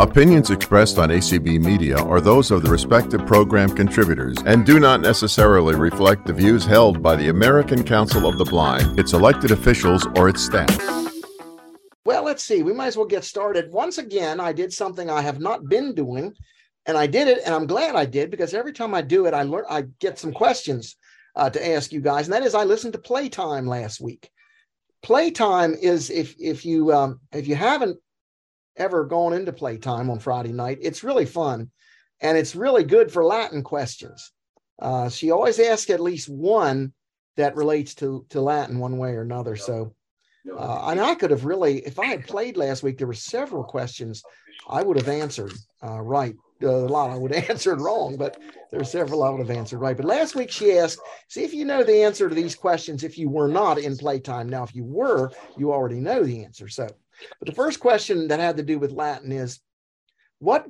Opinions expressed on ACB Media are those of the respective program contributors and do not necessarily reflect the views held by the American Council of the Blind, its elected officials, or its staff. Well, let's see. We might as well get started. Once again, I did something I have not been doing, and I did it, and I'm glad I did because every time I do it, I learn I get some questions uh, to ask you guys, and that is I listened to Playtime last week. Playtime is if if you um, if you haven't ever gone into playtime on Friday night. It's really fun and it's really good for Latin questions. Uh, she always asks at least one that relates to, to Latin one way or another. So, uh, and I could have really, if I had played last week, there were several questions I would have answered uh, right. a lot I would have answered wrong, but there are several I would have answered right. But last week she asked, see if you know the answer to these questions if you were not in playtime. Now, if you were, you already know the answer. So but the first question that had to do with Latin is what,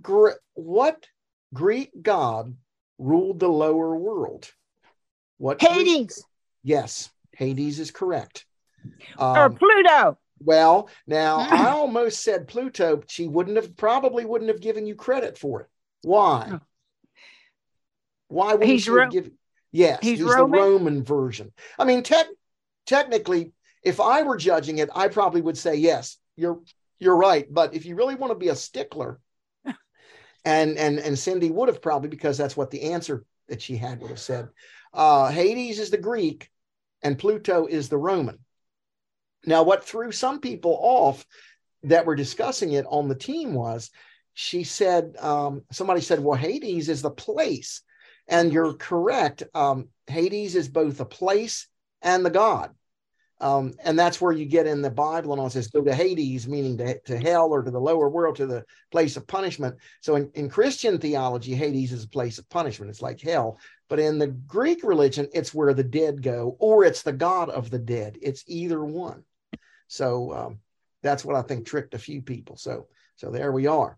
what Greek god ruled the lower world? What Hades. Greek? Yes, Hades is correct. Um, or Pluto. Well, now I almost said Pluto. She wouldn't have probably wouldn't have given you credit for it. Why? Oh. Why would he's she Ro- give? Yes, he's, he's Roman? the Roman version. I mean, te- technically, if I were judging it, I probably would say yes you're you're right. But if you really want to be a stickler, and and and Cindy would have probably because that's what the answer that she had would have said. Uh, Hades is the Greek, and Pluto is the Roman. Now, what threw some people off that were discussing it on the team was she said um, somebody said, "Well, Hades is the place," and you're correct. Um, Hades is both a place and the god. Um, and that's where you get in the Bible and all says, go to Hades, meaning to, to hell or to the lower world, to the place of punishment. So in, in Christian theology, Hades is a place of punishment. It's like hell. But in the Greek religion, it's where the dead go, or it's the God of the dead. It's either one. So um, that's what I think tricked a few people. So, so there we are.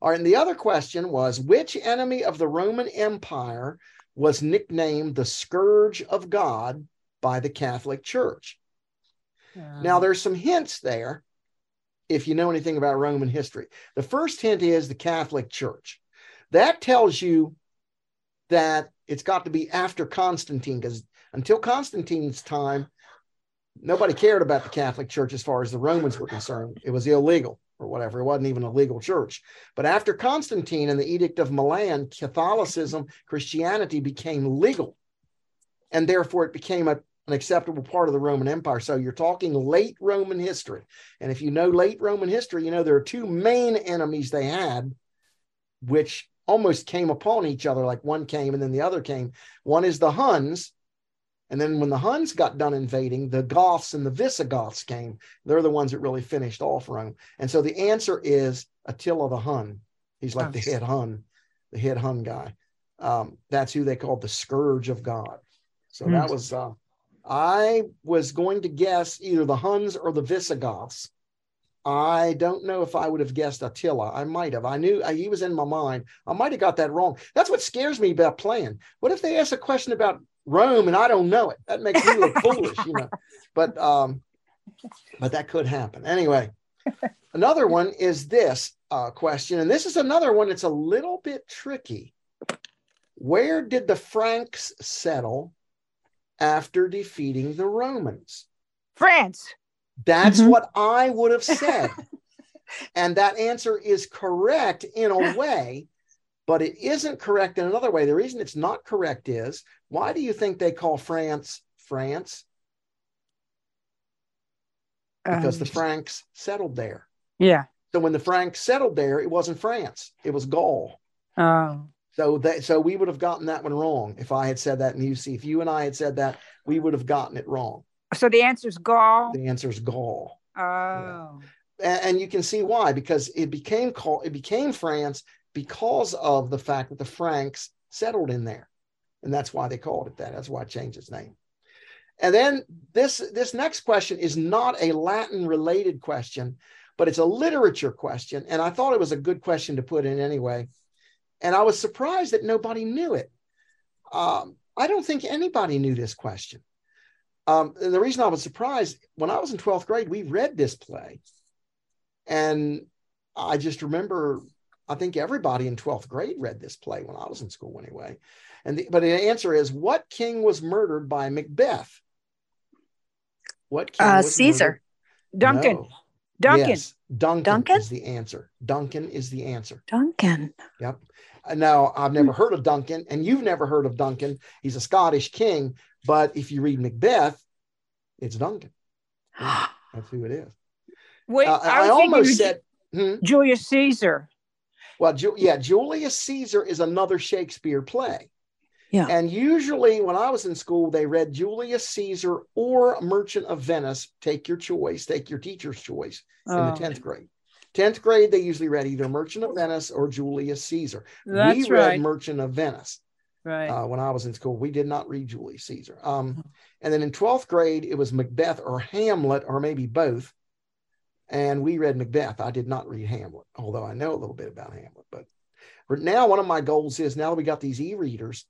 All right. And the other question was which enemy of the Roman Empire was nicknamed the scourge of God by the Catholic Church? Now, there's some hints there if you know anything about Roman history. The first hint is the Catholic Church. That tells you that it's got to be after Constantine, because until Constantine's time, nobody cared about the Catholic Church as far as the Romans were concerned. It was illegal or whatever. It wasn't even a legal church. But after Constantine and the Edict of Milan, Catholicism, Christianity became legal. And therefore, it became a an acceptable part of the Roman Empire. So you're talking late Roman history. And if you know late Roman history, you know there are two main enemies they had, which almost came upon each other, like one came and then the other came. One is the Huns. And then when the Huns got done invading, the Goths and the Visigoths came. They're the ones that really finished off Rome. And so the answer is Attila the Hun. He's like oh. the head Hun, the head Hun guy. Um, that's who they called the scourge of God. So mm. that was uh, I was going to guess either the Huns or the Visigoths. I don't know if I would have guessed Attila. I might have. I knew he was in my mind. I might have got that wrong. That's what scares me about playing. What if they ask a question about Rome and I don't know it? That makes me look foolish, you know. But um, but that could happen. Anyway, another one is this uh, question, and this is another one that's a little bit tricky. Where did the Franks settle after defeating the Romans? France. That's mm-hmm. what I would have said. and that answer is correct in a way, but it isn't correct in another way. The reason it's not correct is why do you think they call France France? Because um, the Franks settled there. Yeah. So when the Franks settled there, it wasn't France, it was Gaul. Oh. So that so we would have gotten that one wrong if I had said that and you see if you and I had said that, we would have gotten it wrong. So the answer is Gaul. The answer is Gaul. Oh. Yeah. And, and, you can see why because it became called it became France because of the fact that the Franks settled in there, and that's why they called it that. That's why it changed its name. And then this this next question is not a Latin related question, but it's a literature question, and I thought it was a good question to put in anyway. And I was surprised that nobody knew it. Um, I don't think anybody knew this question. Um, and the reason I was surprised, when I was in 12th grade, we read this play. And I just remember I think everybody in 12th grade read this play when I was in school anyway. And the, but the answer is what king was murdered by Macbeth? What king Uh, was Caesar. murdered? Duncan. No. Duncan. Yes, Duncan, Duncan? is the answer. Duncan is the answer. Duncan. Yep. Uh, Now, I've never heard of Duncan, and you've never heard of Duncan. He's a Scottish king, but if you read Macbeth, it's Duncan. That's who it is. Wait, Uh, I, I, almost said, hmm? Julius Caesar. well, Ju- yeah, Julius Caesar is another Shakespeare play. Yeah. And usually when I was in school, they read Julius Caesar or Merchant of Venice. Take your choice, take your teacher's choice in Oh, the 10th grade. 10th grade, they usually read either Merchant of Venice or Julius Caesar. that's we read right. Merchant of Venice. right. uh, when I was in school. We did not read Julius Caesar. Um, and then in 12th grade, it was Macbeth or Hamlet, or maybe both. And we read Macbeth. I did not read Hamlet, although I know a little bit about Hamlet. But but now one of my goals is now that we got these e-readers,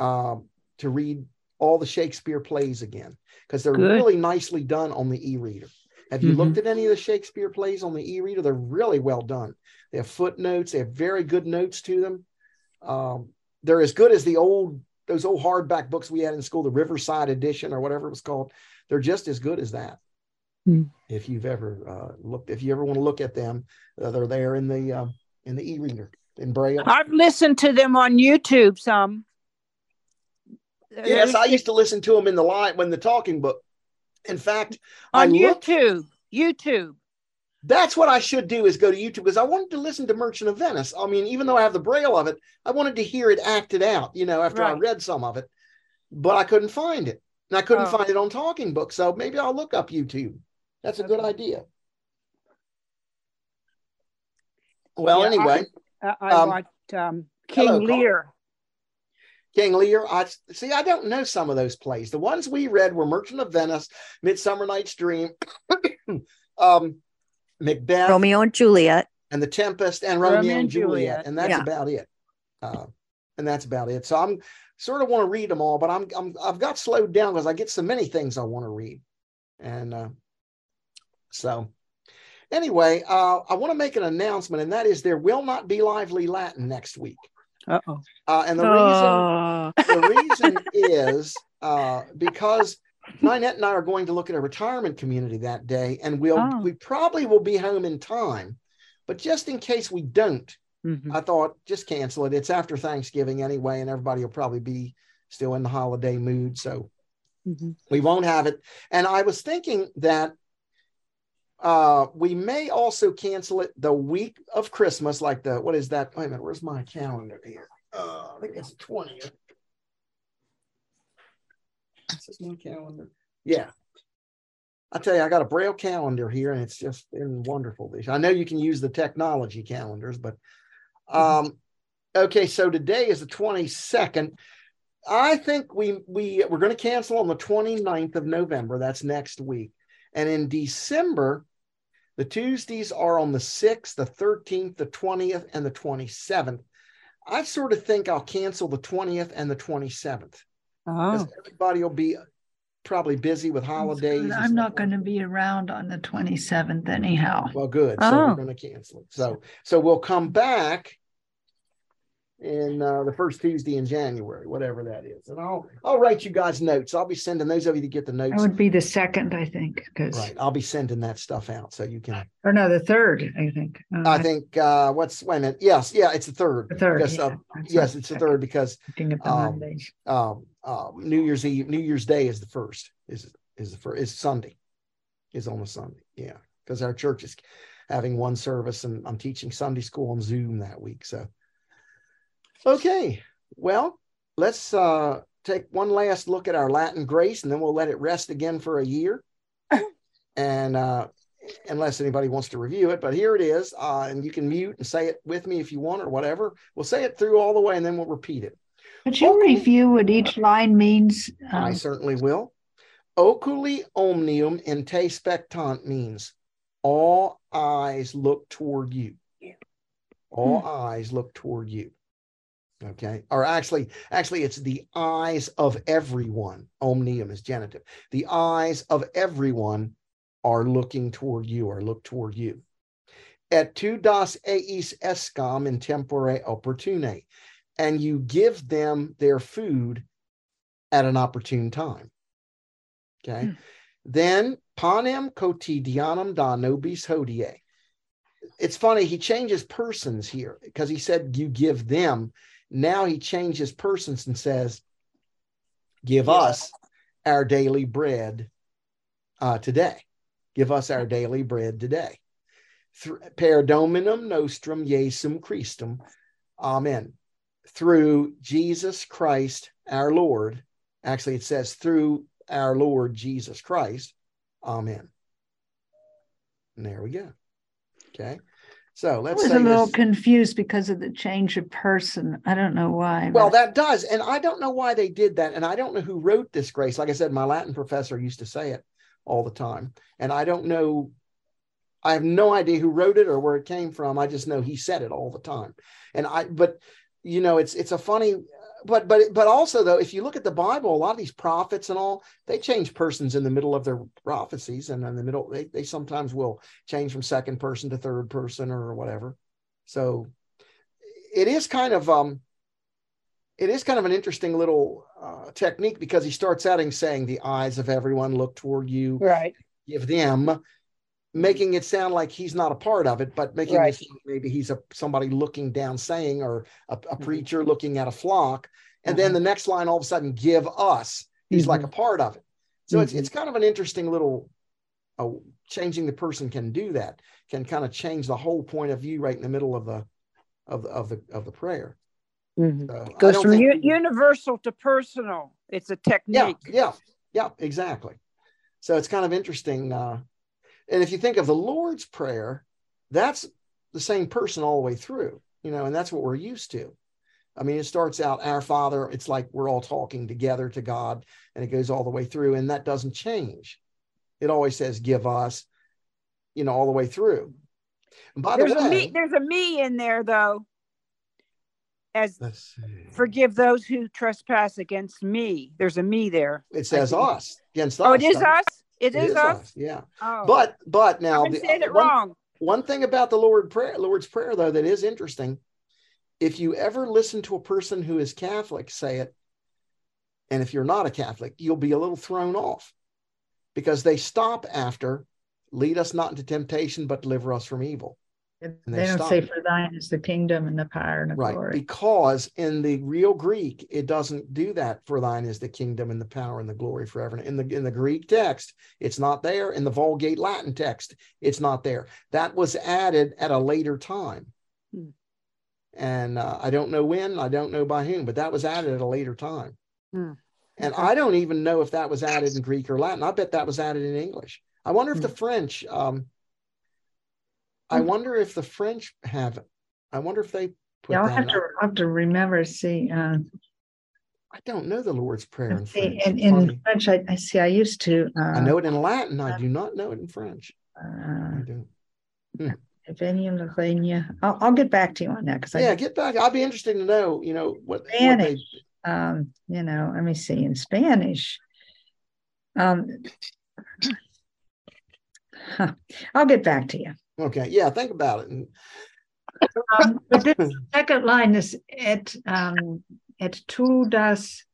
um, to read all the Shakespeare plays again because they're Good. really nicely done on the e-reader. Have you looked at any of the Shakespeare plays on the e-reader? They're really well done. They have footnotes. They have very good notes to them. Um, they're as good as the old those old hardback books we had in school, the Riverside edition or whatever it was called. They're just as good as that. Hmm. If you've ever uh, looked, if you ever want to look at them, uh, they're there in the uh, in the e-reader in braille. I've listened to them on YouTube some. Yes, I used to listen to them in the line when the talking book. In fact, I on looked. YouTube. YouTube. That's what I should do is go to YouTube because I wanted to listen to Merchant of Venice. I mean, even though I have the braille of it, I wanted to hear it acted out, you know, after I read some of it, but I couldn't find it. And I couldn't Oh. find it on Talking Book. So maybe I'll look up YouTube. That's a good idea. Well, Yeah, anyway, I, I Um, watched um, King hello. Lear. King Lear, I see. I don't know some of those plays. The ones we read were Merchant of Venice, Midsummer Night's Dream, um, Macbeth, Romeo and Juliet. and the Tempest and Romeo, Romeo and and Juliet, Juliet. and that's Yeah. about it. Uh, and that's about it. So I'm sort of want to read them all, but I'm, I'm I've got slowed down because I get so many things I want to read, and uh, so anyway, uh, I want to make an announcement, and that is there will not be lively Latin next week, Uh oh. uh, and the reason the reason is uh, because Ninette and I are going to look at a retirement community that day, and we'll Oh. we probably will be home in time. But just in case we don't, Mhm. I thought just cancel it. It's after Thanksgiving anyway, and everybody will probably be still in the holiday mood, so Mhm. we won't have it. And I was thinking that uh, we may also cancel it the week of Christmas, like the what is that? Wait a minute, where's my calendar here? Uh, I think it's the twentieth. This is my calendar. Yeah. I tell you, I got a braille calendar here, and it's just been wonderful. I know you can use the technology calendars, but um, okay. So today is the twenty second. I think we we we're going to cancel on the 29th of November. That's next week, and in December, the Tuesdays are on the 6th, the 13th, the 20th, and the 27th. I sort of think I'll cancel the 20th and the 27th Oh. everybody will be probably busy with holidays. I'm not going to be around on the 27th anyhow. Well, good. So Oh. we're going to cancel it. So so we'll come back in uh, the first Tuesday in January, whatever that is, and I'll I'll write you guys notes. I'll be sending those of you to get the notes. That would be the second, I think, because, Right, I'll be sending that stuff out so you can. or no, the third, I think. Uh, I think uh what's wait a minute. Yes, yeah, it's the third. The third. Yes, yeah, uh, yes, it's the third because Thinking of the um, um, um, New Year's Eve, New Year's Day is the first. Is is the first? Is Sunday? Is on a Sunday? Yeah, because our church is having one service, and I'm teaching Sunday school on Zoom that week. So, okay, well, let's uh take one last look at our Latin grace, and then we'll let it rest again for a year. and uh unless anybody wants to review it, but here it is. Uh, and you can mute and say it with me if you want or whatever. We'll say it through all the way, and then we'll repeat it. Could you okay. review what each line means? I Um, certainly will. Oculi omnium in te spectant means all eyes look toward you. All eyes look toward you. Okay. Or actually, actually, it's the eyes of everyone. Omnium is genitive. The eyes of everyone are looking toward you or look toward you. et tu das eis escam in tempore opportune, and you give them their food at an opportune time. Okay. Hmm. Then panem quotidianum da nobis hodie. It's funny, he changes persons here because he said you give them. Now he changes persons and says, give us our daily bread uh, today. Give us our daily bread today. Per dominum nostrum Jesum Christum. Amen. Through Jesus Christ our Lord. Actually, it says through our Lord Jesus Christ. Amen. And there we go. Okay. So I let's was say a little this- confused because of the change of person. I don't know why. Well, but- that does. And I don't know why they did that. And I don't know who wrote this, Grace. Like I said, my Latin professor used to say it all the time. And I don't know, I have no idea who wrote it or where it came from. I just know he said it all the time. And I, but you know, it's it's a funny, but but but also though, if you look at the Bible, a lot of these prophets and all, they change persons in the middle of their prophecies, and in the middle, they they sometimes will change from second person to third person or whatever. So it is kind of um it is kind of an interesting little uh, technique because he starts out in saying the eyes of everyone look toward you Right. give them making it sound like he's not a part of it but making Right. it sound maybe he's a somebody looking down saying or a, a Mhm. preacher looking at a flock and then Mhm. the next line all of a sudden give us he's like a part of it so it's Mhm. it's kind of an interesting little uh, changing the person can do that can kind of change the whole point of view right in the middle of the of the of the of the prayer Mhm. so Goes from u- universal to personal. It's a yeah technique. yeah yeah exactly so it's kind of interesting uh and if you think of the lord's prayer that's the same person all the way through you know and that's what we're used to i mean it starts out our father it's like we're all talking together to god and it goes all the way through and that doesn't change it always says give us you know all the way through and by There's the a me. There's a me in there though. As let's see forgive those who trespass against me. There's a me there. it says us against us Oh, it is us. It is, us. yeah Oh, but but now the- said it one- wrong. One thing about the Lord prayer, Lord's prayer, though, that is interesting. If you ever listen to a person who is Catholic say it, and if you're not a Catholic, you'll be a little thrown off because they stop after lead us not into temptation, but deliver us from evil. They they don't stop. say for thine is the kingdom and the power and the Right. glory. Because in the real Greek, it doesn't do that. For thine is the kingdom and the power and the glory forever. In the in the Greek text, it's not there. In the Vulgate Latin text, it's not there. That was added at a later time. Hmm. And uh, I don't know when, I don't know by whom, but that was added at a later time. Hmm. And I don't even know if that was added in Greek or Latin. I bet that was added in English. I wonder if the French, um, I Hmm. wonder if the French have, I wonder if they put Yeah, I'll that have to, I'll have to remember, see, uh, I don't know the Lord's Prayer in see, French. in, in. French, I, I see, I used to. uh, I know it in Latin. I do not know it in French. I Uh, don't. Evenium Lagania. I'll, I'll get back to you on that, because Yeah, I, get back. I'd be interested to know. You know what, what they. Spanish. um, you know, let me see, in Spanish. Um, huh, I'll get back to you. Okay, yeah. Think about it. Um, but this second line is et um et tu das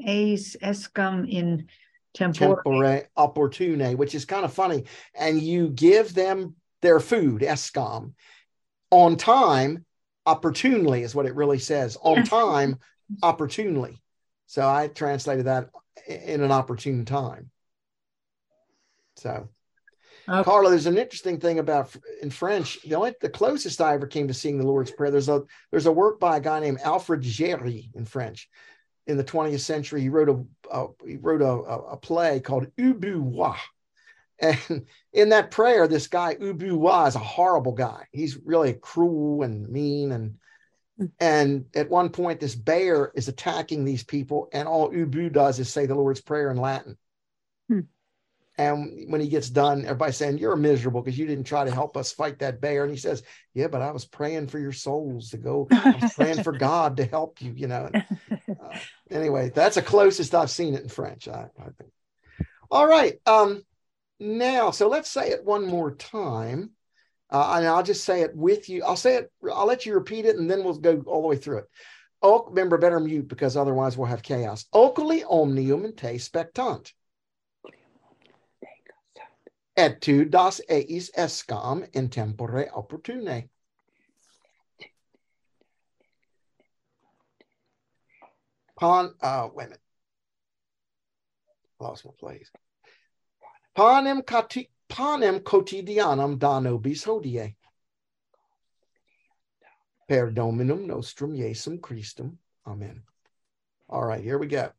eis escam in tempore. tempore opportune, which is kind of funny. And you give them their food, escam, on time, opportunely is what it really says. On time, opportunely. So I translated that in an opportune time. So Okay. Carla, there's an interesting thing about in French. The only the closest I ever came to seeing the Lord's Prayer. There's a there's a work by a guy named Alfred Jarry in French. In the 20th century, he wrote a, a he wrote a, a, play called Ubu Roi. And in that prayer, this guy Ubu Roi is a horrible guy. He's really cruel and mean and and at one point, this bear is attacking these people, and all Ubu does is say the Lord's Prayer in Latin. Hmm. And when he gets done, everybody's saying, You're miserable because you didn't try to help us fight that bear. And he says, Yeah, but I was praying for your souls to go. I was praying for God to help you, you know. And, uh, anyway, that's the closest I've seen it in French, I, I think. All right. Um, now, so let's say it one more time. Uh, and I'll just say it with you. I'll say it. I'll let you repeat it, and then we'll go all the way through it. Oh, remember, better mute because otherwise we'll have chaos. Oculi omnium in te spectant. Et tu das eis escam in tempore opportune. Pon, uh, wait a minute. Lost my place. Panem, cati, panem quotidianum da nobis hodie. Per dominum nostrum Iesum Christum. Amen. All right, here we go.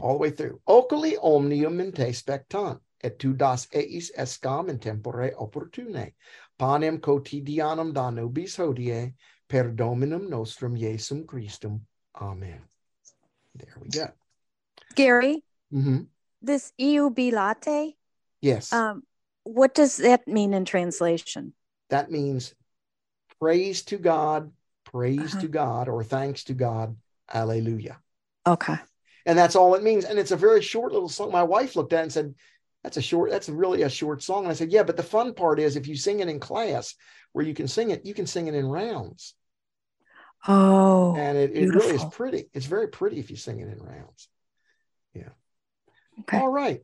All the way through. Oculi omnium in te spectant, et tu das eis escam in tempore opportune. Panem quotidianum da nobis hodie, per dominum nostrum Iesum Christum. Amen. There we go. Gary, hmm this iubilate, Yes, um, what does that mean in translation? that means praise to God, praise Uh-huh. to God, or thanks to God. Alleluia. Okay. And that's all it means. And it's a very short little song. My wife looked at it and said, That's a short, that's really a short song. And I said, Yeah, but the fun part is if you sing it in class where you can sing it, you can sing it in rounds. Oh, and it, it really is pretty. It's very pretty if you sing it in rounds. Yeah. Okay. All right.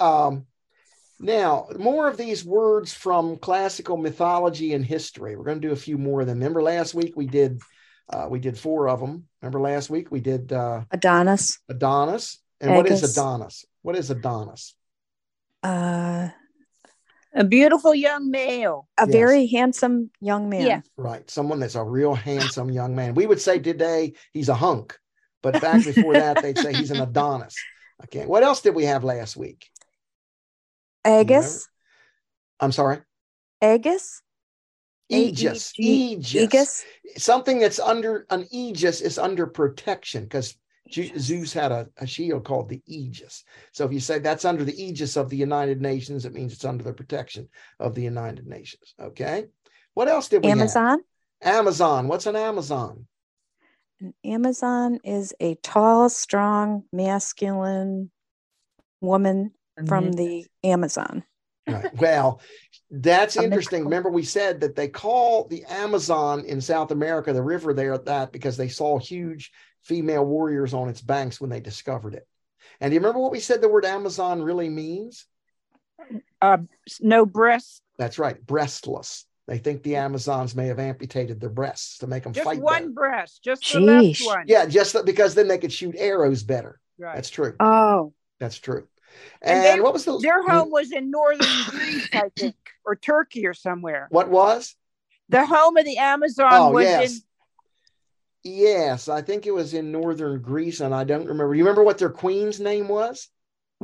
Um, now, more of these words from classical mythology and history. We're going to do a few more of them. Remember last week we did uh, we did four of them. Remember last week we did uh, Adonis, Adonis. And what is Adonis? What is Adonis? Uh, A beautiful young male. a Yes. very handsome young man. Yeah. Right. Someone that's a real handsome young man. We would say today he's a hunk, but back before that, they'd say he's an Adonis. Okay. What else did we have last week? Agus, I'm sorry. Agus, Aegis. Aegis. Aegis. Something that's under an Aegis is under protection because Zeus had a, a shield called the Aegis. So if you say that's under the Aegis of the United Nations, it means it's under the protection of the United Nations. Okay. What else did we Amazon. have? Amazon. What's an Amazon? An Amazon is a tall, strong, masculine woman mm-hmm. from the Amazon. Right. Well, that's interesting. Remember, we said that they call the Amazon in South America, the river there, that because they saw huge female warriors on its banks when they discovered it. And do you remember what we said the word Amazon really means? Uh, no breasts. That's right, breastless. They think the Amazons may have amputated their breasts to make them Just fight one better. breast. Just the left one. Yeah, just that- because then they could shoot arrows better. Right. That's true. Oh, That's true. And And, they- what was the Their home was in northern Greece, I think, or Turkey or somewhere. What was? The home of the Amazon Oh, was yes. in Yes, I think it was in northern Greece, and I don't remember. Do you remember what their queen's name was?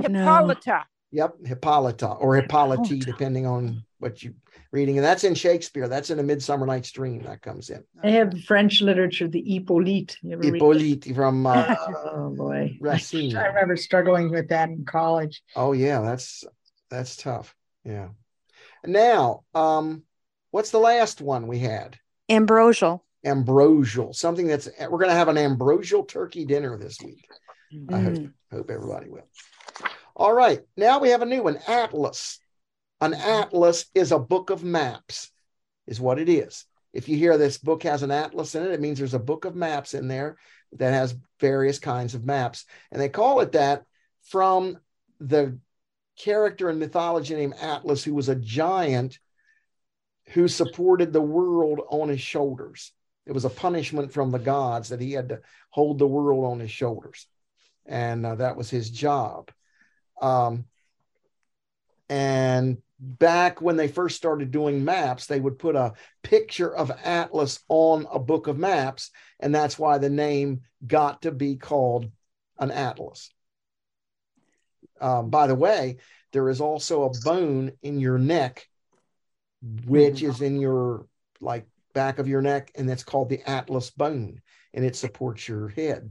Hippolyta. Yep, Hippolyta or Hippolyte, depending on what you're reading. And that's in Shakespeare. That's in A Midsummer Night's Dream that comes in. They have French literature, the Hippolyte. You ever read that? Hippolyte from uh, Oh boy. Racine. I remember struggling with that in college. Oh yeah, that's that's tough. Yeah. Now, um, what's the last one we had? ambrosial. Ambrosial. Something that's we're going to have an ambrosial turkey dinner this week. I hope, Mm. hope everybody will. All right. Now we have a new one Atlas. An atlas is a book of maps, is what it is. If you hear this book has an atlas in it, it means there's a book of maps in there that has various kinds of maps. And they call it that from the character in mythology named Atlas, who was a giant who supported the world on his shoulders. It was a punishment from the gods that he had to hold the world on his shoulders. And uh, that was his job. Um, and back when they first started doing maps, they would put a picture of Atlas on a book of maps. And that's why the name got to be called an atlas. Um, by the way, there is also a bone in your neck, which is in your like back of your neck, and that's called the atlas bone, and it supports your head.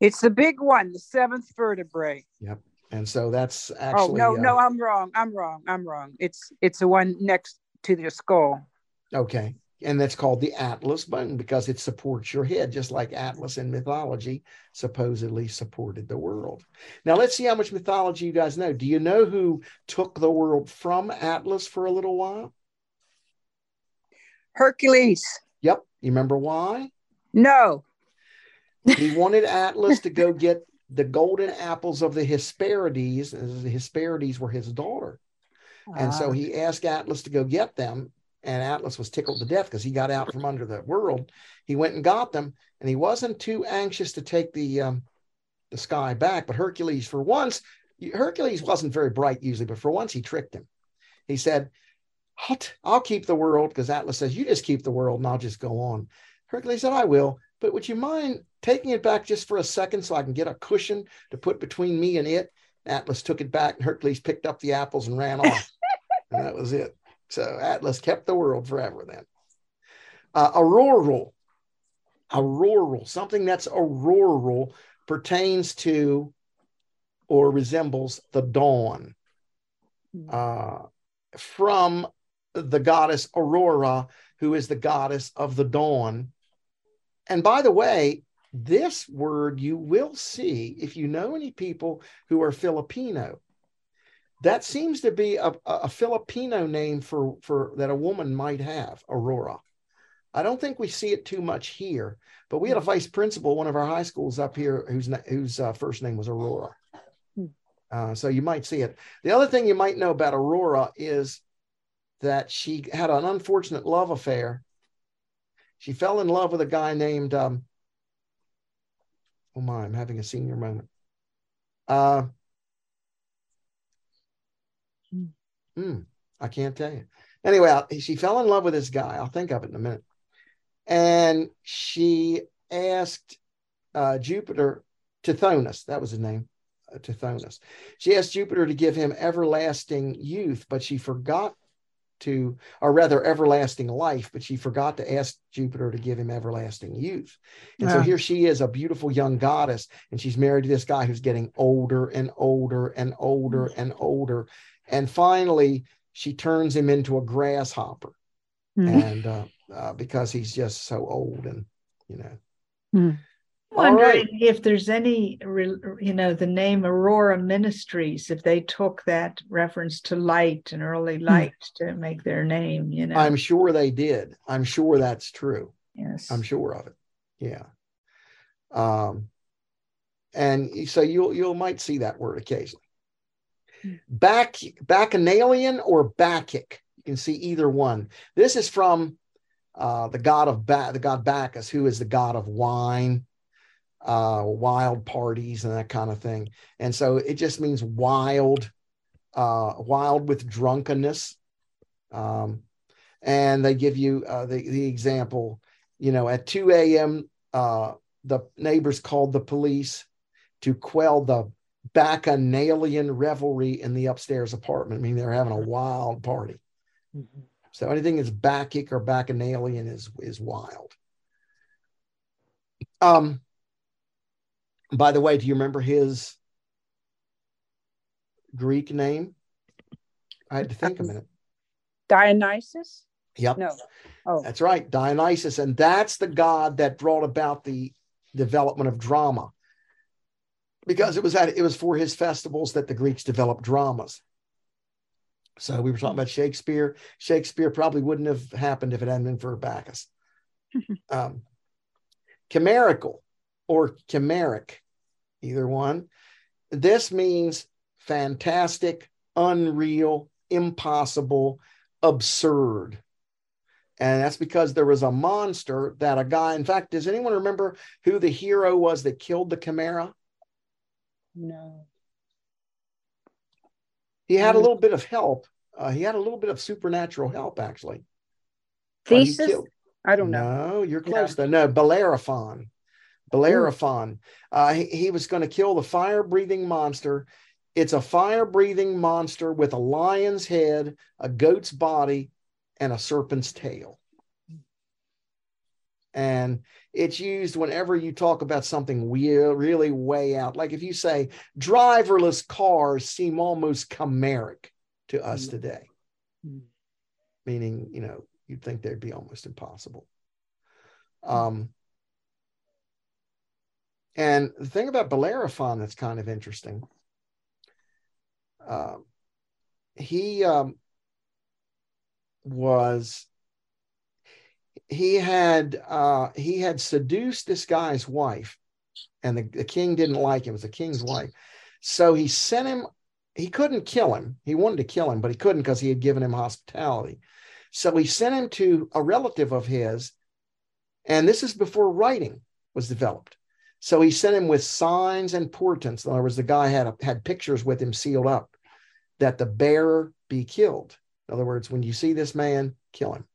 It's the big one, the seventh vertebrae. Yep. And so that's actually oh no, uh, no, I'm wrong. I'm wrong. I'm wrong. It's it's the one next to the skull. Okay. And that's called the Atlas bone because it supports your head, just like Atlas in mythology supposedly supported the world. Now, let's see how much mythology you guys know. Do you know who took the world from Atlas for a little while? Hercules. Yep. You remember why? No. He wanted Atlas to go get the golden apples of the Hesperides. The Hesperides were his daughter. And so Ah, he asked Atlas to go get them. And Atlas was tickled to death because he got out from under the world. He went and got them, and he wasn't too anxious to take the um, the sky back. But Hercules, for once, Hercules wasn't very bright usually, but for once he tricked him. He said, "I'll, t- I'll keep the world," because Atlas says, "You just keep the world, and I'll just go on." Hercules said, "I will, but would you mind taking it back just for a second so I can get a cushion to put between me and it?" Atlas took it back, and Hercules picked up the apples and ran off, and that was it. So Atlas kept the world forever. Then, uh, auroral, auroral, something that's auroral pertains to or resembles the dawn uh, from the goddess Aurora, who is the goddess of the dawn. And by the way, this word you will see if you know any people who are Filipino. That seems to be a, a Filipino name for, for that a woman might have, Aurora. I don't think we see it too much here, but we had a vice principal, one of our high schools up here, whose whose uh, first name was Aurora. Hmm. Uh, so you might see it. The other thing you might know about Aurora is that she had an unfortunate love affair. She fell in love with a guy named, um, oh my, I'm having a senior moment. Uh, Hmm. hmm, I can't tell you. Anyway, I- she fell in love with this guy. I'll think of it in a minute. And she asked uh, Jupiter, Tithonus, that was his name, uh, Tithonus. She asked Jupiter to give him everlasting youth, but she forgot to, or rather, everlasting life, but she forgot to ask Jupiter to give him everlasting youth. And so Ah. here she is, a beautiful young goddess, and she's married to this guy who's getting older and older and older and older. And finally, she turns him into a grasshopper, Mm. and uh, uh, because he's just so old, and you know, Mm. All right. Wondering if there's any, you know, the name Aurora Ministries, if they took that reference to light and early light to make their name, you know. I'm sure they did. I'm sure that's true. yes. I'm sure of it. Yeah. Um, and so you'll you'll might see that word occasionally. Back bacchanalian or bacchic. You can see either one. This is from uh, the god of ba- the god Bacchus, who is the god of wine, uh, wild parties, and that kind of thing. And so it just means wild, uh, wild with drunkenness. Um, and they give you uh, the the example. You know, at 2 a.m., uh, the neighbors called the police to quell the bacchanalian revelry in the upstairs apartment. I mean, they're having a wild party. Mhm. So anything that's bacchic or bacchanalian is is wild. Um. By the way, do you remember his Greek name? I had to think a minute. Dionysus? Yep. No. Oh, That's right, Dionysus, and that's the god that brought about the development of drama, because it was at it was for his festivals that the Greeks developed dramas. So we were talking about Shakespeare. Shakespeare probably wouldn't have happened if it hadn't been for Bacchus. um, chimerical or chimeric, either one. This means fantastic, unreal, impossible, absurd. And that's because there was a monster that a guy, in fact, does anyone remember who the hero was that killed the chimera? No. He had a little bit of help. Uh, he had a little bit of supernatural help, actually. Theseus? killed- I don't know. No, you're No. close though. No, Bellerophon. Bellerophon. Uh, he, he was going to kill the fire breathing monster. It's a fire breathing monster with a lion's head, a goat's body, and a serpent's tail. And it's used whenever you talk about something we- really way out. Like if you say driverless cars seem almost chimeric to us Mm. today Mm. meaning you know you'd think they'd be almost impossible um and the thing about bellerophon that's kind of interesting um he um was he had uh, he had seduced this guy's wife, and the, the king didn't like him. It was the king's wife, so he sent him. He couldn't kill him. He wanted to kill him, but he couldn't because he had given him hospitality. So he sent him to a relative of his, and this is before writing was developed. So he sent him with signs and portents. In other words, the guy had had pictures with him sealed up that the bearer be killed. In other words, when you see this man, kill him.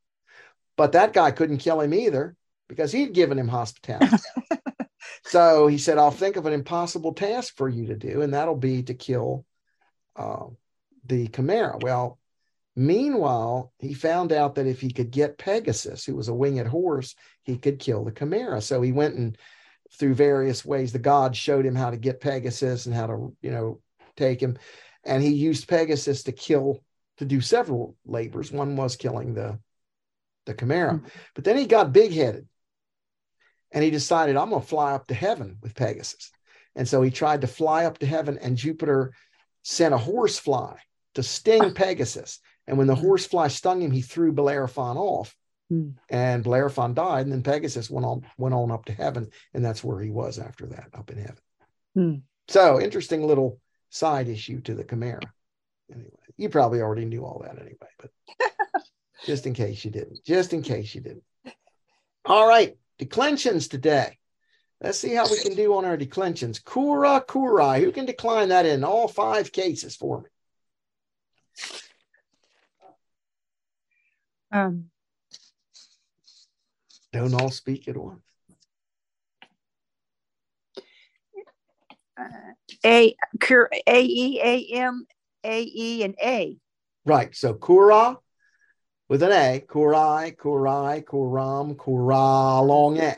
But that guy couldn't kill him either because he'd given him hospitality. so he said, I'll think of an impossible task for you to do, and that'll be to kill uh, the chimera. Well, meanwhile, he found out that if he could get Pegasus, who was a winged horse, he could kill the chimera. So he went and through various ways, the gods showed him how to get Pegasus and how to, you know, take him. And he used Pegasus to kill, to do several labors. One was killing the the chimera. Mm-hmm. But then he got big headed and he decided, I'm going to fly up to heaven with Pegasus. And so he tried to fly up to heaven, and Jupiter sent a horsefly to sting Pegasus. And when the hmm. horsefly stung him, he threw Bellerophon off. Mm. And Bellerophon died, and then Pegasus went on went on up to heaven, and that's where he was after that, up in heaven. Mm. So interesting little side issue to the Chimera. Anyway, you probably already knew all that anyway, but just in case you didn't. Just in case you didn't. All right, declensions today. Let's see how we can do on our declensions. Kura kurai. Who can decline that in all five cases for me? Um, Don't all speak at once. Uh, a, A, E, A, M, A, E, and A. Right. So Kura, with an A, Kurai, Kurai, Kuram, Kura, long A.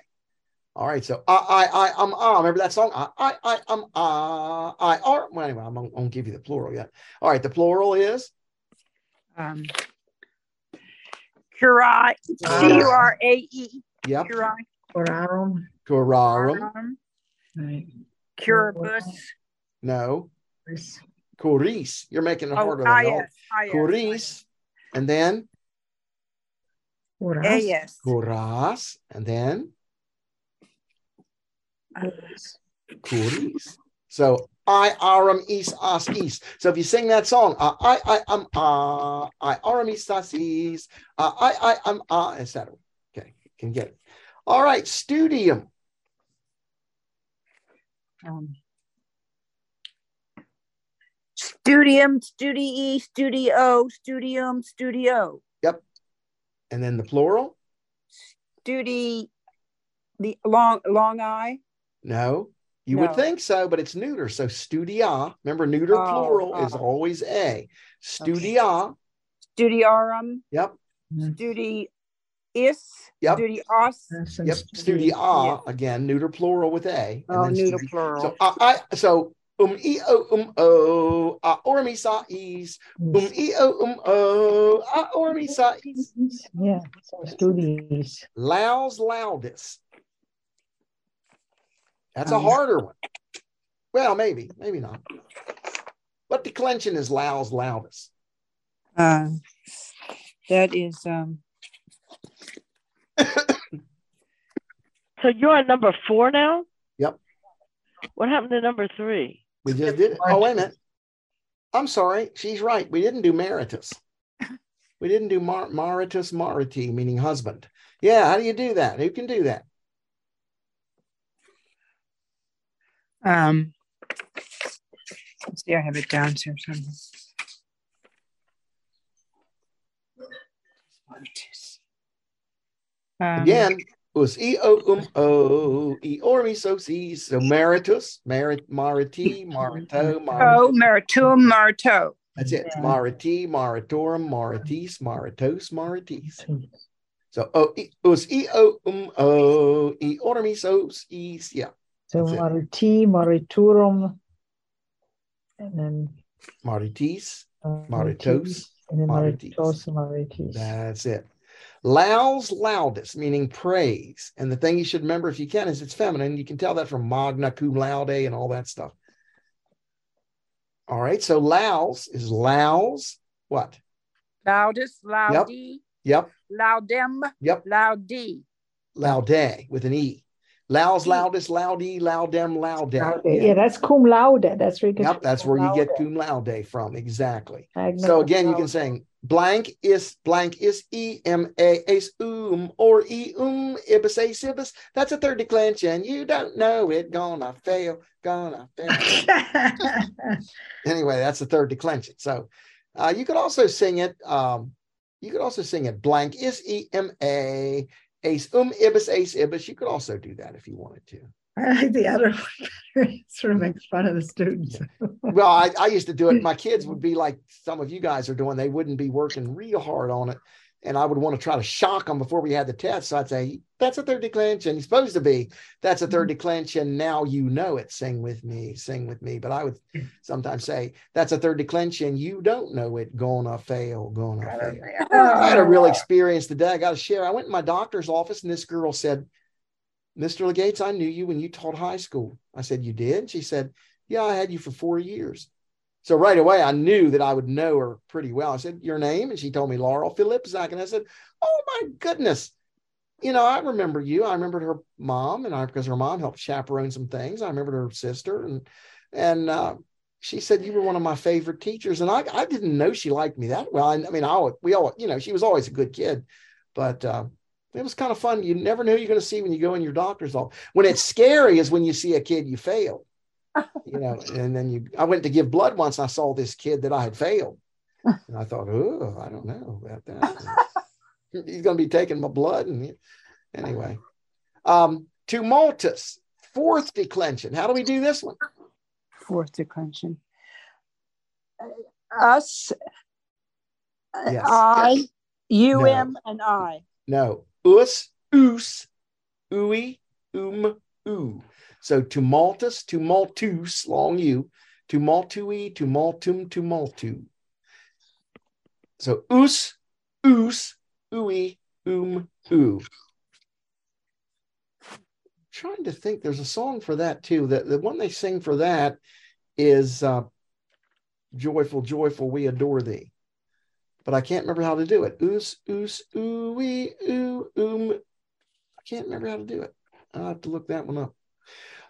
All right, so I, I, I, um, ah. Remember that song? I, I, I, um, ah, I, are. Well, anyway, I'm gonna give you the plural yet. All right, the plural is um, Curai, C U R A E. Yep. Curai. Curarum. Curarum. Right. Curibus. No. Curis. You're making it Oh, harder ah, than all. yes. ah, yes. Curis. And then Ah, yes. Curas. And then Curis. So I aram is as is. So if you sing that song, uh, I I am ah, I aram is as is, uh, I I am ah, etc. Okay, can get it. All right, studium. Um, studium, studii, studio, studium, studio. And then the plural? Studi, the long, long eye. No. You No. would think so, but it's neuter. So studia, remember neuter Oh, plural oh. is oh. always a. Studia. Studiorum, Yep. Mm-hmm. studi is, Yep. studios. Yep. Studia again, neuter plural with a. Oh, then neuter studi- plural. So I, I so um e o um o a or mi sa is um e o um o a or mi sa is Yeah, so studies. Laus laudis. That's a Um, harder one. Well, maybe, maybe not. What declension is Laus laudis? Uh, that is, um, So you're on number four now? Yep. What happened to number three? We just did it. Oh, wait a minute. I'm sorry. She's right. We didn't do maritus. We didn't do mar- maritus mariti, meaning husband. Yeah. How do you do that? Who can do that? um, let's see, I have it down here somewhere. Um, Again, us e o um o e or mi so si so maritus marit mariti marito marito. Oh, maritum, marito. That's it. Yeah. Mariti maritorum maritis maritos maritis. So oh e, us e o um o e or so is yeah So That's it. mariti, mariturum, and then maritis maritis, maritos. and then maritis. maritos, maritis. That's it. Laus laudis, meaning praise. And the thing you should remember, if you can, is it's feminine. You can tell that from magna cum laude and all that stuff. All right. So laus is laus, what? Laudis, loudie, Yep. Laudem. Yep. Laudi. Laude with an E. Laus E. laudis, laudi, laudem, laude. Laude. Yeah. Yeah, that's cum laude. That's where you get Yep, that's where you get cum laude from. Exactly. Magna So again, you can laude. sing blank is blank is e m a e m a s um or e um ibis a ibis. That's a third declension. You don't know it. Gonna fail. Gonna fail. anyway, that's the third declension. So uh, you could also sing it. Um, you could also sing it blank is e m a ace um ibis ace ibis. You could also do that if you wanted to. I like the other one. better. It sort of makes fun of the students. Well, I, I used to do it. My kids would be like some of you guys are doing. They wouldn't be working real hard on it. And I would want to try to shock them before we had the test. So I'd say, that's a third declension. You're supposed to be. That's a third mm-hmm. declension. Now you know it. Sing with me. Sing with me. But I would sometimes say, that's a third declension. You don't know it. Gonna fail. Gonna fail. I had a real experience today. I got to share. I went in my doctor's office and this girl said, Mr. Legates, I knew you when you taught high school. I said, You did? She said, Yeah, I had you for four years. So right away, I knew that I would know her pretty well. I said, Your name? And she told me Laurel Philipzak. And I said, Oh my goodness. You know, I remember you. I remembered her mom, and I because her mom helped chaperone some things. I remembered her sister, and and uh, she said you were one of my favorite teachers. And I, I didn't know she liked me that well. I, I mean, I we all, you know, she was always a good kid, but uh, it was kind of fun. You never know who you're going to see when you go in your doctor's office. When it's scary is when you see a kid you failed, you know. And then you, I went to give blood once. And I saw this kid that I had failed, and I thought, oh, I don't know about that. He's going to be taking my blood, and anyway, um, tumultus, fourth declension. How do we do this one? Fourth declension. Us. Yes. I. U No. M and I. No, us, us, ui, um, oo. So tumultus, tumultus, long u, tumultui, tumultum, tumultu. So us, us, ui, um, oo. Trying to think, there's a song for that too. That the one they sing for that is uh, Joyful, Joyful, We Adore Thee but I can't remember how to do it. Oos, oos, ooh, wee, ooh, um. I can't remember how to do it. I'll have to look that one up.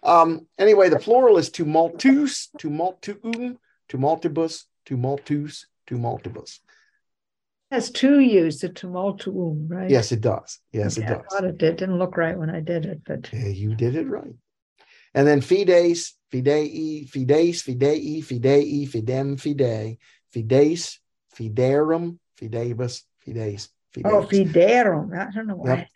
Um, anyway, the plural is tumultus, tumultuum, tumultibus, tumultus, tumultibus. has two U's, the tumultuum, right? Yes, it does. Yes, it Yeah, I does. thought it did. Didn't look right when I did it, but Yeah, you did it right. And then fides, fidei, fides, fidei, fidei, fidem, fidei, fides, fiderum, fidebus, fides, oh, fides. fiderum. I don't know why.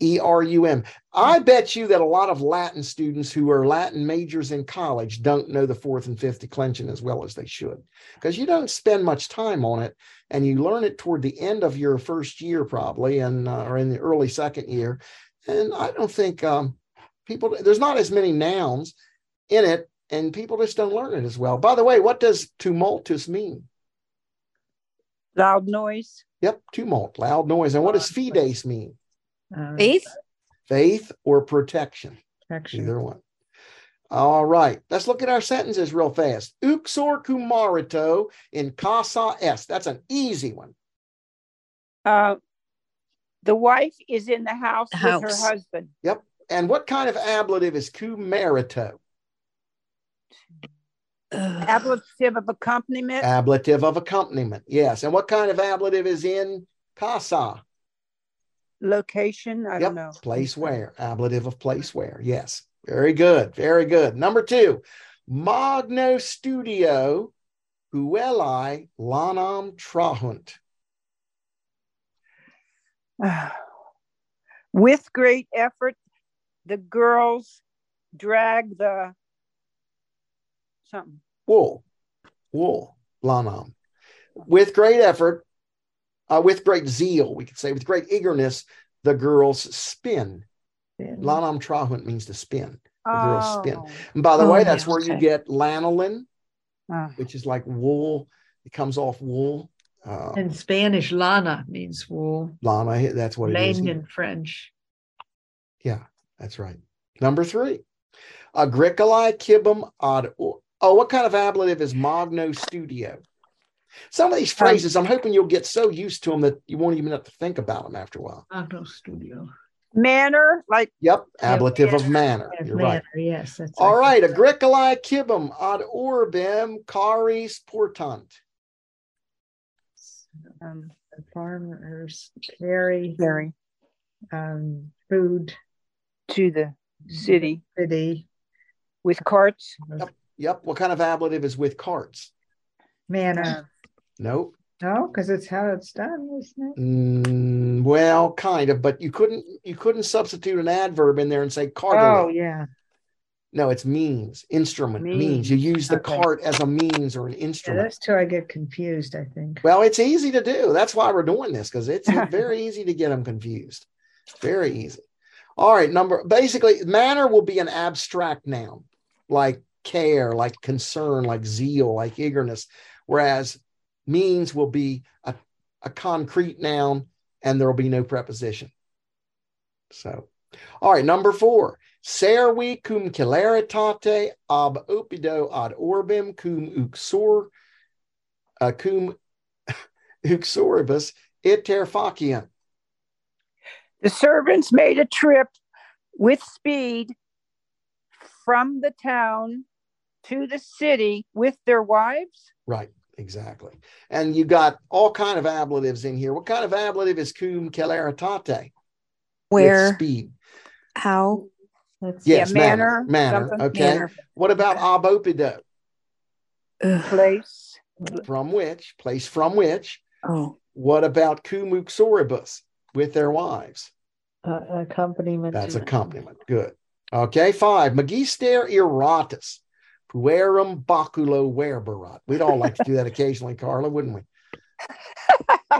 E R U M. I bet you that a lot of Latin students who are Latin majors in college don't know the fourth and fifth declension as well as they should because you don't spend much time on it and you learn it toward the end of your first year, probably, and uh, or in the early second year. And I don't think um, people, there's not as many nouns in it, and people just don't learn it as well. By the way, what does tumultus mean? Loud noise. Yep, tumult, loud noise. And what does fides mean? Uh, Faith? Faith or protection? protection. Either one. All right, let's look at our sentences real fast. Uxor kumarito in casa est. That's an easy one. Uh, the wife is in the house with House. her husband. Yep. And what kind of ablative is kumarito? Ugh. Ablative of accompaniment. Ablative of accompaniment. Yes. And what kind of ablative is in casa? location. I don't know. Place where. Ablative of place where. Yes. Very good. Very good. Number two, Magno Studio Hueli Lanam Trahunt. With great effort, the girls drag the something. wool, wool, lanam. With great effort, uh, with great zeal, we could say, with great eagerness, the girls spin. Yeah. Lanam trahunt means to spin. The girls spin. Oh. And by the Oh, way, yeah, that's where you get lanolin, Ah. which is like wool. It comes off wool. Uh, In Spanish, lana means wool. lana, that's what it is. Lain in French. Yeah, that's right. Number three, agricolae kibum ad. Oh, what kind of ablative is magno studio? Some of these phrases, I'm hoping you'll get so used to them that you won't even have to think about them after a while. Agno Studio. Manner, like Yep, Yeah, ablative of manner. manner. Yes, You're manner, right. Yes. That's All right, right. agricolae kibum ad orbem caris portant. Um, the farmers carry very um, food to the city city with carts. Yep, what kind of ablative is with carts? manner. Nope. No, because it's how it's done, isn't it? Mm, well, kind of, but you couldn't you couldn't substitute an adverb in there and say cart. Oh, yeah. No, it's means, instrument, means. Means, You use the okay. cart as a means or an Yeah, instrument. that's two I get confused, I think. Well, it's easy to do. That's why we're doing this because it's very easy to get them confused. Very easy. All right, number basically, manner will be an abstract noun like care, like concern, like zeal, like eagerness, whereas means will be a, a concrete noun and there will be no preposition. So, all right, number four. Servi cum celeritate ab opido ad orbem cum uxor uh, cum uxoribus iter faciem. The servants made a trip with speed from the town to the city with their wives. Right, exactly. And you got all kind of ablatives in here. What kind of ablative is cum celeritate? With Where, speed. how, That's Yes, yeah, manner, manner, manner, okay. manner, What about ab opido? ugh, place. From which? Place from which? oh, What about cum uxoribus? With their wives. uh, accompaniment. That's accompaniment. Good. Okay, five. Magister iratus. Puerum baculo verberat. We'd all like to do that occasionally, Carla, wouldn't we?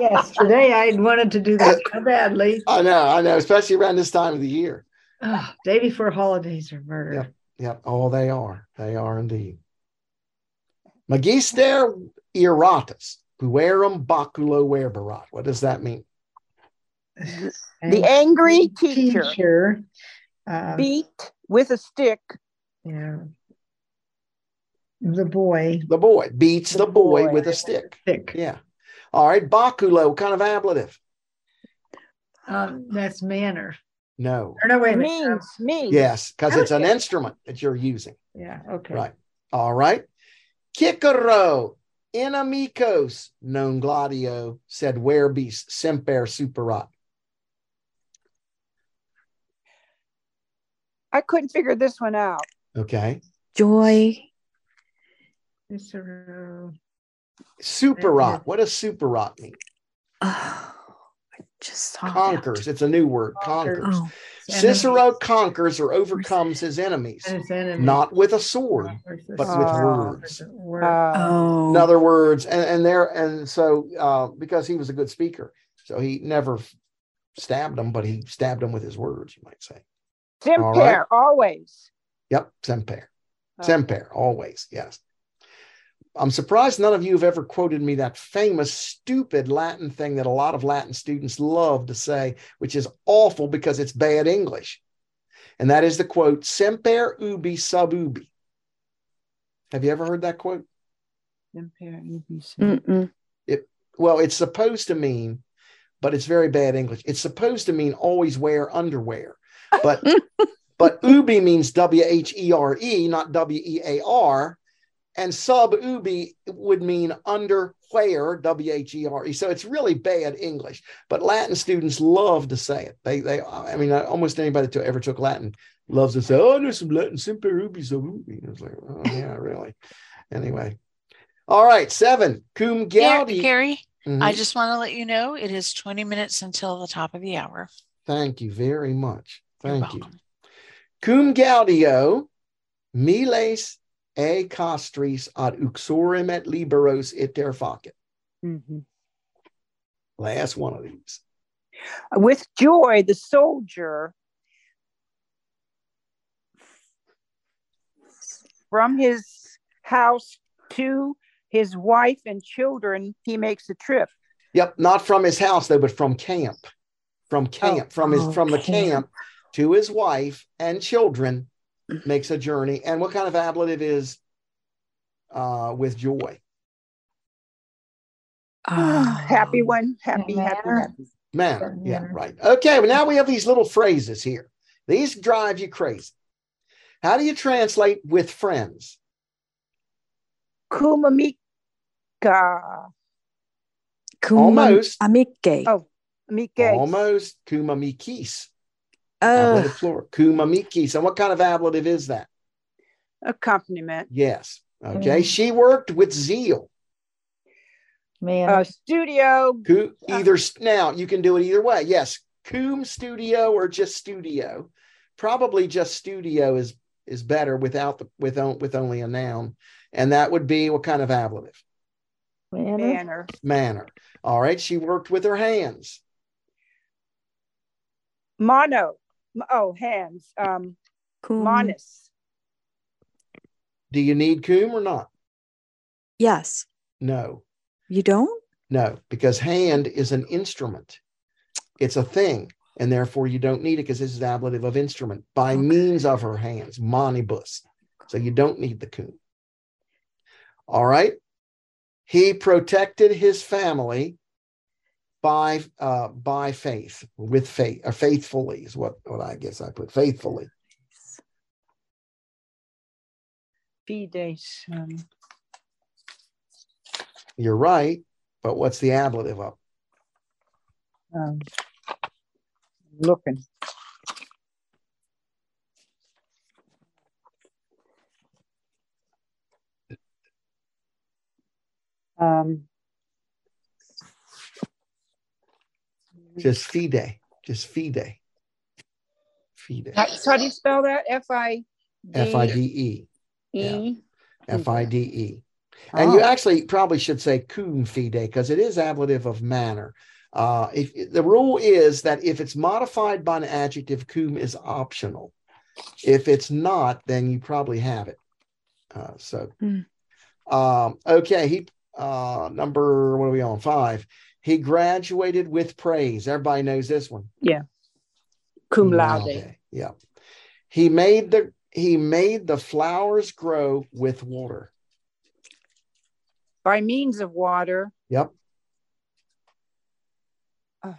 Yes, today I wanted to do that so badly. I know, I know, especially around this time of the year. Oh, day before holidays are murder. Yep. Yep. Oh, they are. They are indeed. Magister iratus. Puerum baculo verberat. What does that mean? The angry teacher teacher. uh, beat with a stick yeah. The boy, The boy beats the, The boy, boy. with a stick. thick. Yeah. All right. Baculo, what kind of ablative? Um, that's manner. No. Or no, wait means means. Yes, because it's an Okay. instrument that you're using. Yeah. Okay. Right. All right. Cicero, inimicos, non gladio, said verbis semper superat. I couldn't figure this one out. Okay. joy, Cicero. Superat. What does superat mean? oh, I just saw that. Conquers. It's a new word. Conquers. Conquers. Oh, Cicero conquers or overcomes his enemies, his enemy. not with a sword, With but sword. with words. Word. Oh, In other words, and, and there, and so uh, because he was a good speaker, so he never stabbed him, but he stabbed him with his words, you might say. Semper, All right. always. Yep, semper. Oh. Semper, always, yes. I'm surprised none of you have ever quoted me that famous, stupid Latin thing that a lot of Latin students love to say, which is awful because it's bad English. And that is the quote, semper ubi sub ubi. Have you ever heard that quote? Semper, ubi, mm-mm. Well, it's supposed to mean, but it's very bad English. It's supposed to mean always wear underwear. But but ubi means W H E R E, not W E A R. And sub ubi would mean under where, W H E R E. So it's really bad English. But Latin students love to say it. They they I mean almost anybody that ever took Latin loves to say, Oh, there's some Latin semper ubi sub ubi. It's like, oh yeah, really. Anyway. All right, seven. Cum gaudi. Gary, Mhm. I just want to let you know it is 20 minutes until the top of the hour. Thank you very much. You're Thank you. welcome. Cum gaudio, miles e castris ad uxorem et liberos iter facet. Mhm. Last one of these. With joy, the soldier from his house to his wife and children, he makes a trip. Yep, not from his house though, but from camp. From camp, from his Oh, from the camp. camp to his wife and children makes a journey. And what kind of ablative is uh with joy? Ah, happy one. Happy, happy, Manner. happy. Manner. Yeah, right. Okay, well, now we have these little phrases here. These drive you crazy. How do you translate with friends? Kumamika. Cum Almost. amique. Oh, Mike. Almost kumamikis. Oh, Ablative plural. Kumamikis. And what kind of ablative is that? Accompaniment. Yes. Okay. Mm. She worked with zeal. Man, Uh, studio. Cu- either now you can do it either way. Yes, cum studio or just studio. Probably just studio is is better without the with on- with only a noun, and that would be what kind of ablative? manner. Manner. Manner. All right. She worked with her hands. Mono. Oh, hands. Um, cum. Monis. Do you need coom or not? Yes. No, You don't? no, because hand is an instrument. It's a thing, and therefore you don't need it because this is ablative of instrument by means of her hands, monibus. So you don't need the coom. All right. He protected his family by uh by faith, with faith, or faithfully is what, what I guess I put faithfully. Um, You're right, but what's the ablative of? um, looking. Um, Just fide, just fide. Fide. how, how do you spell that? F I F I D E. E. F I D E. And you Oh. actually probably should say cum fide because it is ablative of manner. Uh, if the rule is that if it's modified by an adjective, cum is optional. If it's not, then you probably have it. Uh, so, Hmm. um, okay, he uh, number what are we on? Five. He graduated with praise. Everybody knows this one. Yeah. Cum laude. Yeah. He made the he made the flowers grow with water. By means of water. Yep. Uh,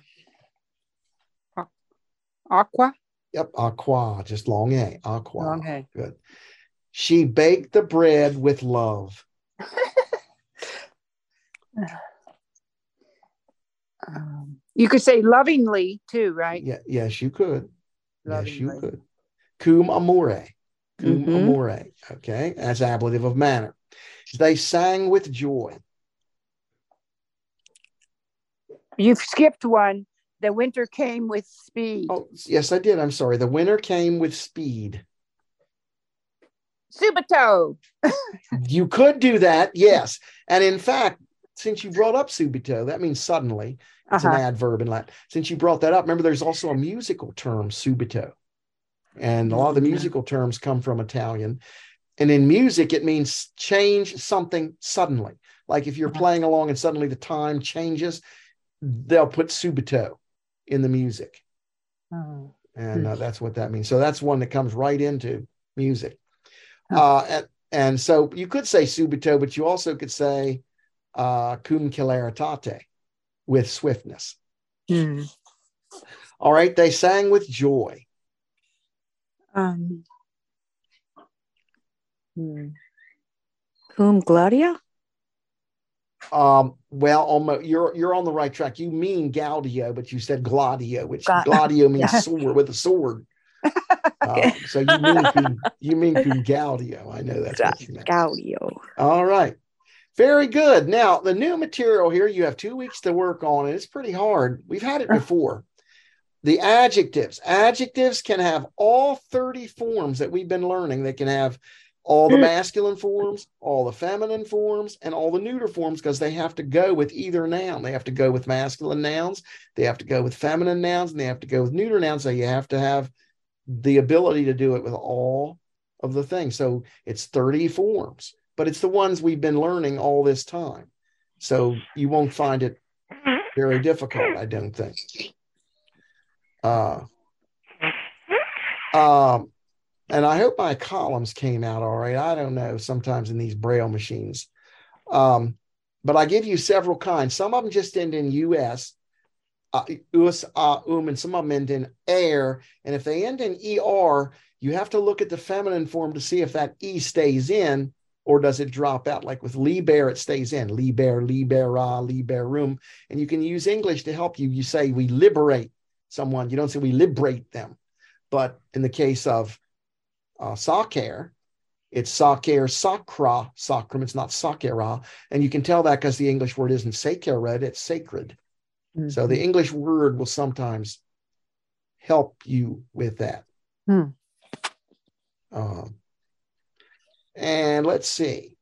aqua. Yep. Aqua, just long A. Aqua. Okay. Good. She baked the bread with love. Um, you could say lovingly too, right? Yeah, yes, you could. Yes, you could. Cum amore. Cum Mhm. amore. Okay. As ablative of manner. They sang with joy. You've skipped one. The winter came with speed. Oh, yes, I did. I'm sorry. The winter came with speed. Subito. You could do that, yes. And in fact, since you brought up subito, that means suddenly. It's Uh-huh. an adverb in Latin. Since you brought that up, remember there's also a musical term, subito. And a lot of the Mhm. musical terms come from Italian. And in music, it means change something suddenly. Like if you're Uh-huh. playing along and suddenly the time changes, they'll put subito in the music. Oh. And uh, that's what that means. So that's one that comes right into music. Uh, and, and so you could say subito, but you also could say uh, cum celeritate with swiftness. Hmm. All right. They sang with joy. Um, hmm. Cum Gloria? Um, well, almost you're you're on the right track. You mean Gaudio, but you said Gladio, which Gla- Gladio means Yeah. sword with a sword. Uh, so you mean you mean cum Gaudio. I know that's what you meant. Gaudio. All right. Very good. Now, the new material here, you have two weeks to work on, and it's pretty hard. We've had it before. The adjectives. Adjectives can have all 30 forms that we've been learning. They can have all the hmm. masculine forms, all the feminine forms, and all the neuter forms because they have to go with either noun. They have to go with masculine nouns, they have to go with feminine nouns, and they have to go with neuter nouns. So you have to have the ability to do it with all of the things. So it's 30 forms, but it's the ones we've been learning all this time. So you won't find it very difficult, I don't think. Uh, um, and I hope my columns came out all right. I don't know. Sometimes in these braille machines, um, but I give you several kinds. Some of them just end in us, uh, us, uh, um, and some of them end in air. And if they end in er, you have to look at the feminine form to see if that e stays in or does it drop out? Like with liber, it stays in liber, libera, liberum. And you can use English to help you. You say we liberate someone. You don't say we liberate them. But in the case of uh, it's sacer, sacra, sacrum. It's not sacera. And you can tell that because the English word isn't sacred, it's sacred. Mm-hmm. So the English word will sometimes help you with that. Um, and let's see.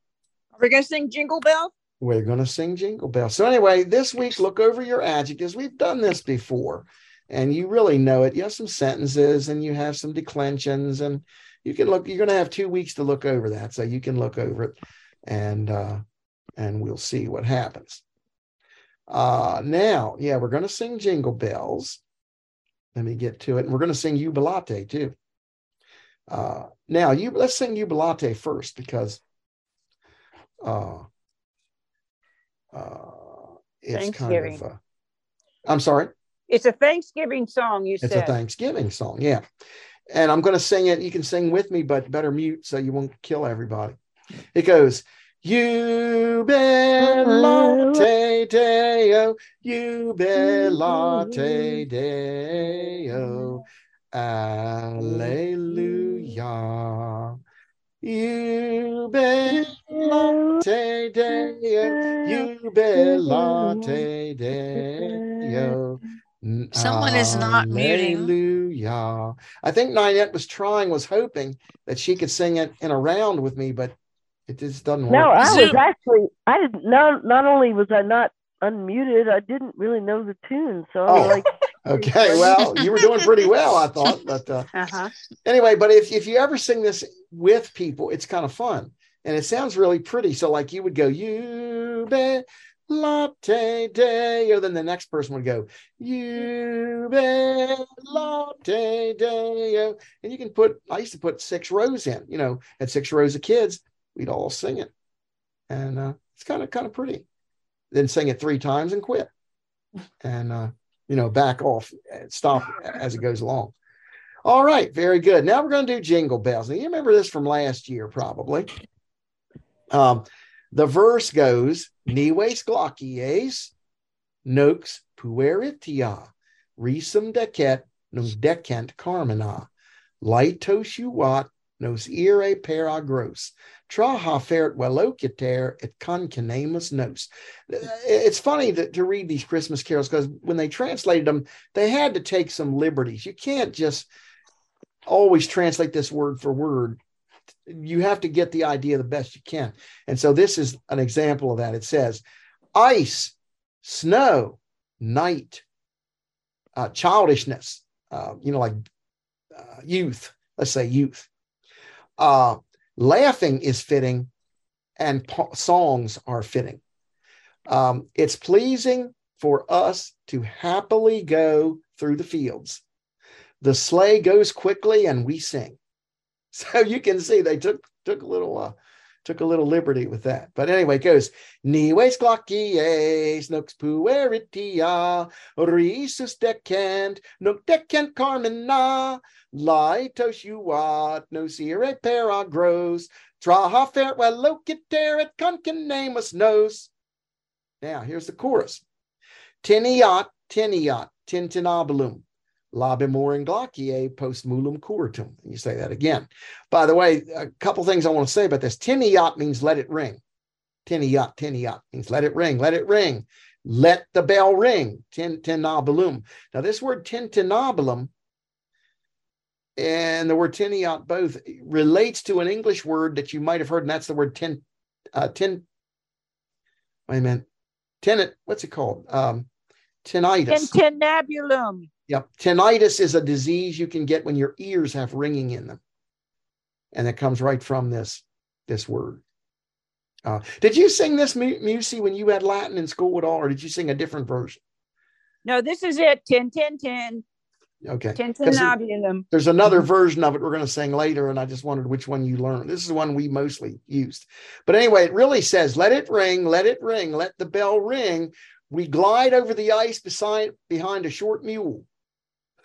Are we going to sing Jingle Bell? We're going to sing Jingle Bell. So, anyway, this week, look over your adjectives. We've done this before, and you really know it. You have some sentences and you have some declensions, and you can look, you're going to have two weeks to look over that. So, you can look over it and, uh, and we'll see what happens. Uh, now, yeah, we're going to sing Jingle Bells. Let me get to it. And we're going to sing Jubilate too. Uh, now, you let's sing Jubilate first because uh, uh, it's kind of. Uh, I'm sorry. It's a Thanksgiving song. You it's said it's a Thanksgiving song. Yeah, and I'm going to sing it. You can sing with me, but better mute so you won't kill everybody. It goes. Jubilate Deo, Jubilate Deo, Alleluia. Jubilate Deo, Jubilate Deo. Someone is not muting. Hallelujah. I think Ninette was trying, was hoping that she could sing it in a round with me, but it just doesn't work. No, I was actually I didn't not not only was I not unmuted, I didn't really know the tune. So I was Oh. like Okay, well, you were doing pretty well, I thought. But uh, Uh-huh. anyway, but if, if you ever sing this with people, it's kind of fun and it sounds really pretty. So, like, you would go, You be latte deo. Then the next person would go, You be latte deo. And you can put, I used to put six rows in, you know, had six rows of kids, we'd all sing it. And uh, it's kind of, kind of pretty. Then sing it three times and quit. And, uh, you know, back off, uh, stop as it goes along. All right, very good. Now we're going to do jingle bells. Now you remember this from last year, probably. Um, the verse goes, Nives glaucies, nox pueritia, risum decet, nos decent carmina, litos uat, nos ire paragros, traha fert velociter et concanemus nos. It's funny to, to read these Christmas carols because when they translated them, they had to take some liberties. You can't just always translate this word for word. You have to get the idea the best you can. And so this is an example of that. It says ice, snow, night, uh, childishness, uh, you know, like uh, youth, let's say youth. Uh, laughing is fitting and po- songs are fitting. Um, it's pleasing for us to happily go through the fields. The sleigh goes quickly and we sing. So you can see they took took a little uh, took a little liberty with that. But anyway, it goes Nives glaucies, nux pueritia, risus decant, nunc decant carmina, litos uat, nos ire paragros, traha fert velociter et concanemus nos. Now here's the chorus. Tiniat, tiniat, tintinnabulum. Labimor and glaucie post mulum curatum. You say that again. By the way, a couple things I want to say about this. Tiniat means let it ring. Tiniat, tiniat means let it ring, let it ring. Let the bell ring. Tin tinabulum. Now, this word tintinnabulum and the word tiniat both relates to an English word that you might have heard, and that's the word tin, uh, tin. Wait a minute. Tenant, what's it called? Um, tinnitus. Tintinnabulum. Yep. Tinnitus is a disease you can get when your ears have ringing in them. And it comes right from this, this word. Uh, did you sing this, Mu- Musi, when you had Latin in school at all, or did you sing a different version? No, this is it. Tin, tin, tin. Okay. Tintinnabulum. There's another version of it we're going to sing later, and I just wondered which one you learned. This is the one we mostly used. But anyway, it really says, let it ring, let it ring, let the bell ring. We glide over the ice beside behind a short mule.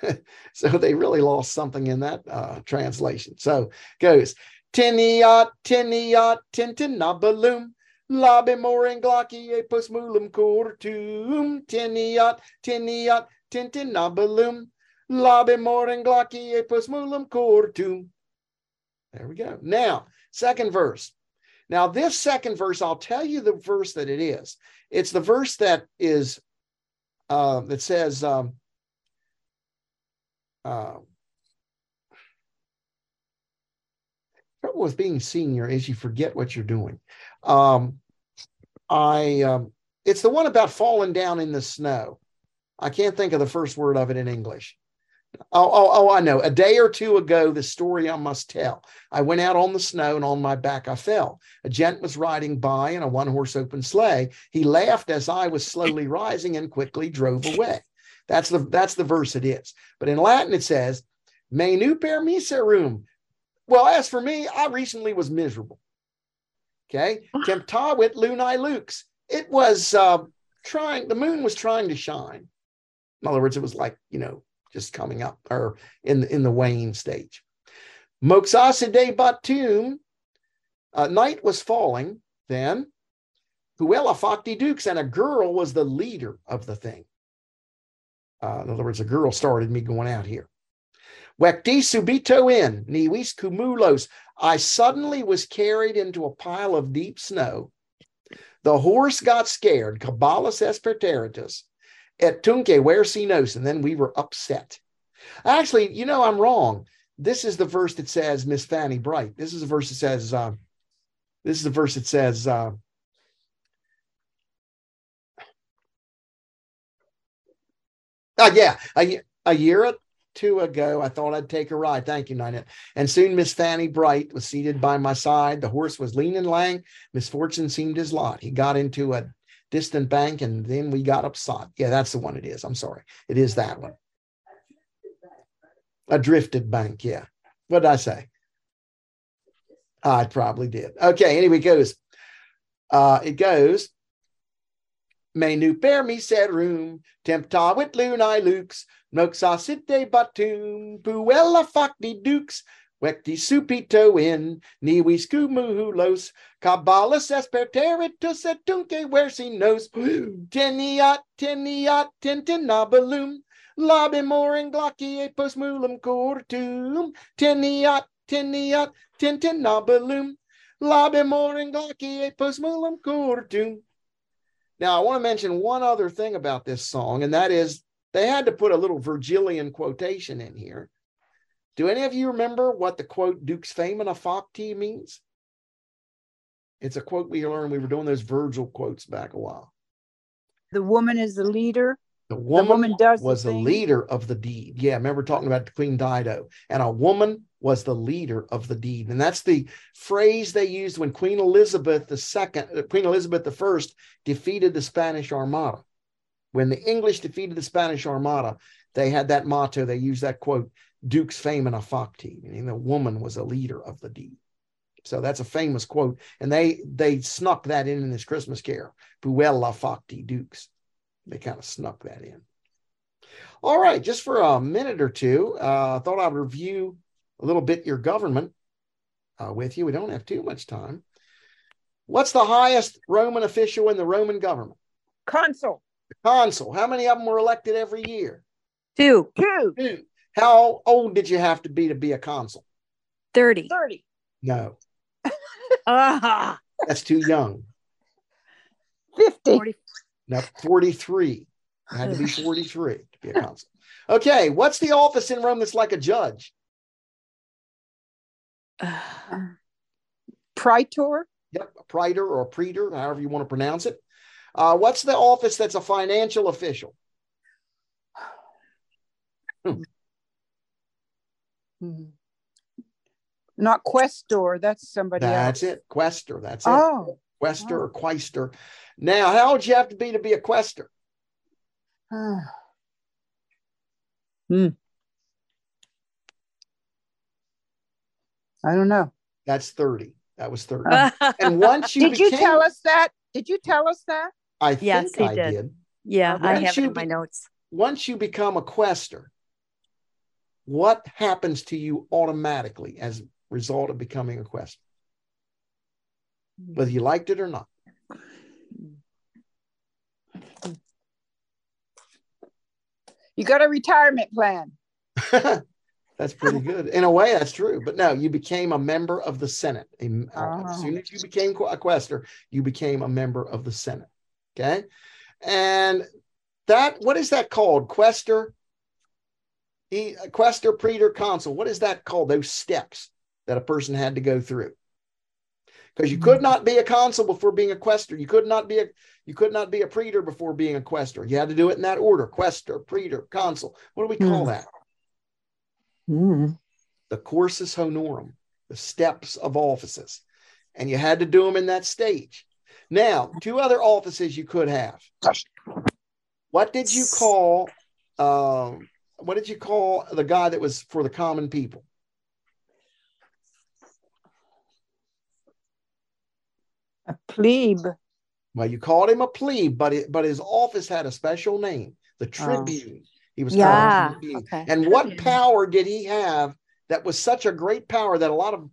so they really lost something in that uh, translation. So goes Tiniat, tiniat, tintinabaloom. Labe moring glocky e post mulum cortum. Tiniat, tiniat, tintinabaloom. Labe moring glocky e post mulum cortum. There we go. Now, second verse. Now, this second verse, I'll tell you the verse that it is. It's the verse that is uh, that says, um, uh, trouble with being senior is you forget what you're doing. Um, I um, it's the one about falling down in the snow. I can't think of the first word of it in English. Oh, oh, oh, I know. A day or two ago, the story I must tell. I went out on the snow and on my back I fell. A gent was riding by in a one horse open sleigh. He laughed as I was slowly rising and quickly drove away. That's the that's the verse it is. But in Latin it says, "Me nu per miserum." Well, as for me, I recently was miserable. Okay, temptavit lunae lux. It was uh, trying. The moon was trying to shine. In other words, it was like you know just coming up or in the, in the wane stage. Moxaside batum. Uh, night was falling then. Puella Fakti Dukes, and a girl was the leader of the thing. Uh, in other words, a girl started me going out here. Wekti subito in, niwis cumulos. I suddenly was carried into a pile of deep snow. The horse got scared, Caballus esperteritus, et tunque versinos, and then we were upset. Actually, you know, I'm wrong. This is the verse that says Miss Fanny Bright. This is a verse that says, uh, this is a verse that says, uh, Oh, yeah. A, a year or two ago, I thought I'd take a ride. Thank you, Nina. And soon Miss Fanny Bright was seated by my side. The horse was lean and lang. Misfortune seemed his lot. He got into a distant bank and then we got upside. Yeah, that's the one it is. I'm sorry. It is that one. A drifted bank. Yeah. What did I say? I probably did. Okay. Anyway, it goes. Uh, it goes. Me nu per mi serum, temptavit lunae lux, noxasite batum, puella facti dux, vecti supito in, nivis cumulos, caballus esperteritus et tunque versinos, teniat, teniat, tentinabalum, labimor in gloccie post mulum cortum, teniat, teniat, tentinabalum, labimor in gloccie post mulum cortum. Now, I want to mention one other thing about this song, and that is they had to put a little Virgilian quotation in here. Do any of you remember what the quote Dux Femina Facti means? It's a quote we learned. We were doing those Virgil quotes back a while. The woman is the leader. The woman, woman does was the thing. leader of the deed. Yeah, I remember talking about Queen Dido, and a woman was the leader of the deed, and that's the phrase they used when Queen Elizabeth II, uh, Queen Elizabeth I, defeated the Spanish Armada. When the English defeated the Spanish Armada, they had that motto. They used that quote, "Dux Femina Facti," meaning the woman was a leader of the deed. So that's a famous quote, and they they snuck that in in this Christmas care, "Puella Facti Dux." They kind of snuck that in. All right, just for a minute or two, uh, I thought I'd review a little bit your government uh, with you. We don't have too much time. What's the highest Roman official in the Roman government? Consul. Consul. How many of them were elected every year? Two. Two. Two. How old did you have to be to be a consul? 30. 30. No, Ah, that's too young. 50. 40. No, 43. I had to be 43 to be a consul. Okay, what's the office in Rome that's like a judge? Uh, Praetor. Yep, a praetor or a praetor, however you want to pronounce it. Uh, what's the office that's a financial official? Hmm. Not questor. That's somebody That's else. it, questor. That's it. Oh. Questor wow. or Questor. Now, how old you have to be to be a Questor? hmm. I don't know. That's 30. That was 30. and once you Did became, you tell us that? Did you tell us that? I think yes, I did. did. Yeah, once I have it in my notes. Once you become a questor, what happens to you automatically as a result of becoming a questor? Whether you liked it or not. You got a retirement plan. that's pretty good. In a way, that's true. But no, you became a member of the Senate. Uh, oh. As soon as you became a questor, you became a member of the Senate. Okay. And that, what is that called? Questor, e, questor, praetor, consul. What is that called? Those steps that a person had to go through. Because you could not be a consul before being a questor. You could not be a you could not be a praetor before being a questor. You had to do it in that order: questor, praetor, consul. What do we call Hmm. that? Mm. the cursus honorum, the steps of offices. And you had to do them in that stage. Now, two other offices you could have. What did you call um, what did you call the guy that was for the common people? A plebe. Well, you called him a plebe, but it, but his office had a special name, the Oh. tribune. He was Yeah. called the. Okay. And what power did he have that was such a great power that a lot of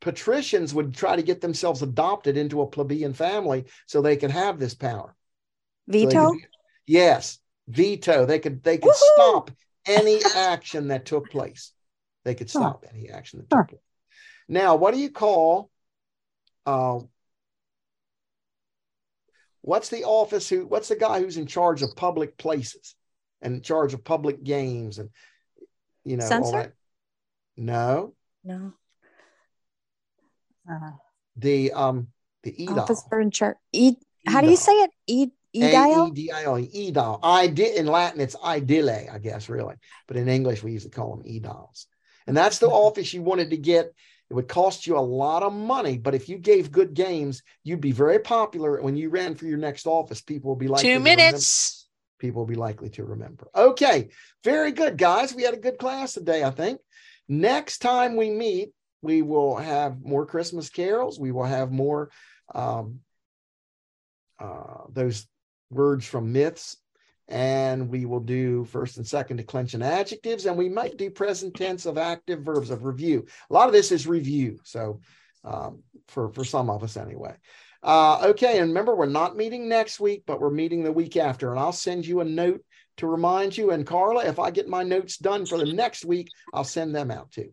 patricians would try to get themselves adopted into a plebeian family so they could have this power? So could Veto? yes, veto. They could they could Woohoo! stop any action that took place. They could Huh. stop any action that took Huh. place. Now, what do you call uh, what's the office who what's the guy who's in charge of public places and in charge of public games and you know all that? No, No. Uh, the um the edile. Officer in charge. E- how do you say it? E- Edile? A-E-D-I-L, edile. I did in Latin, it's idile, I guess, really. But in English, we usually call them ediles. And that's the office you wanted to get. It would cost you a lot of money, but if you gave good games, you'd be very popular. When you ran for your next office, people will be like Two minutes. people will be likely to remember. Okay, very good, guys. We had a good class today, I think. Next time we meet, we will have more Christmas carols. We will have more um, uh, those words from myths, and we will do first and second declension adjectives, and we might do present tense of active verbs of review. A lot of this is review, so um, for for some of us anyway. Uh, okay, and remember, we're not meeting next week, but we're meeting the week after, and I'll send you a note to remind you. And Carla, if I get my notes done for the next week, I'll send them out too.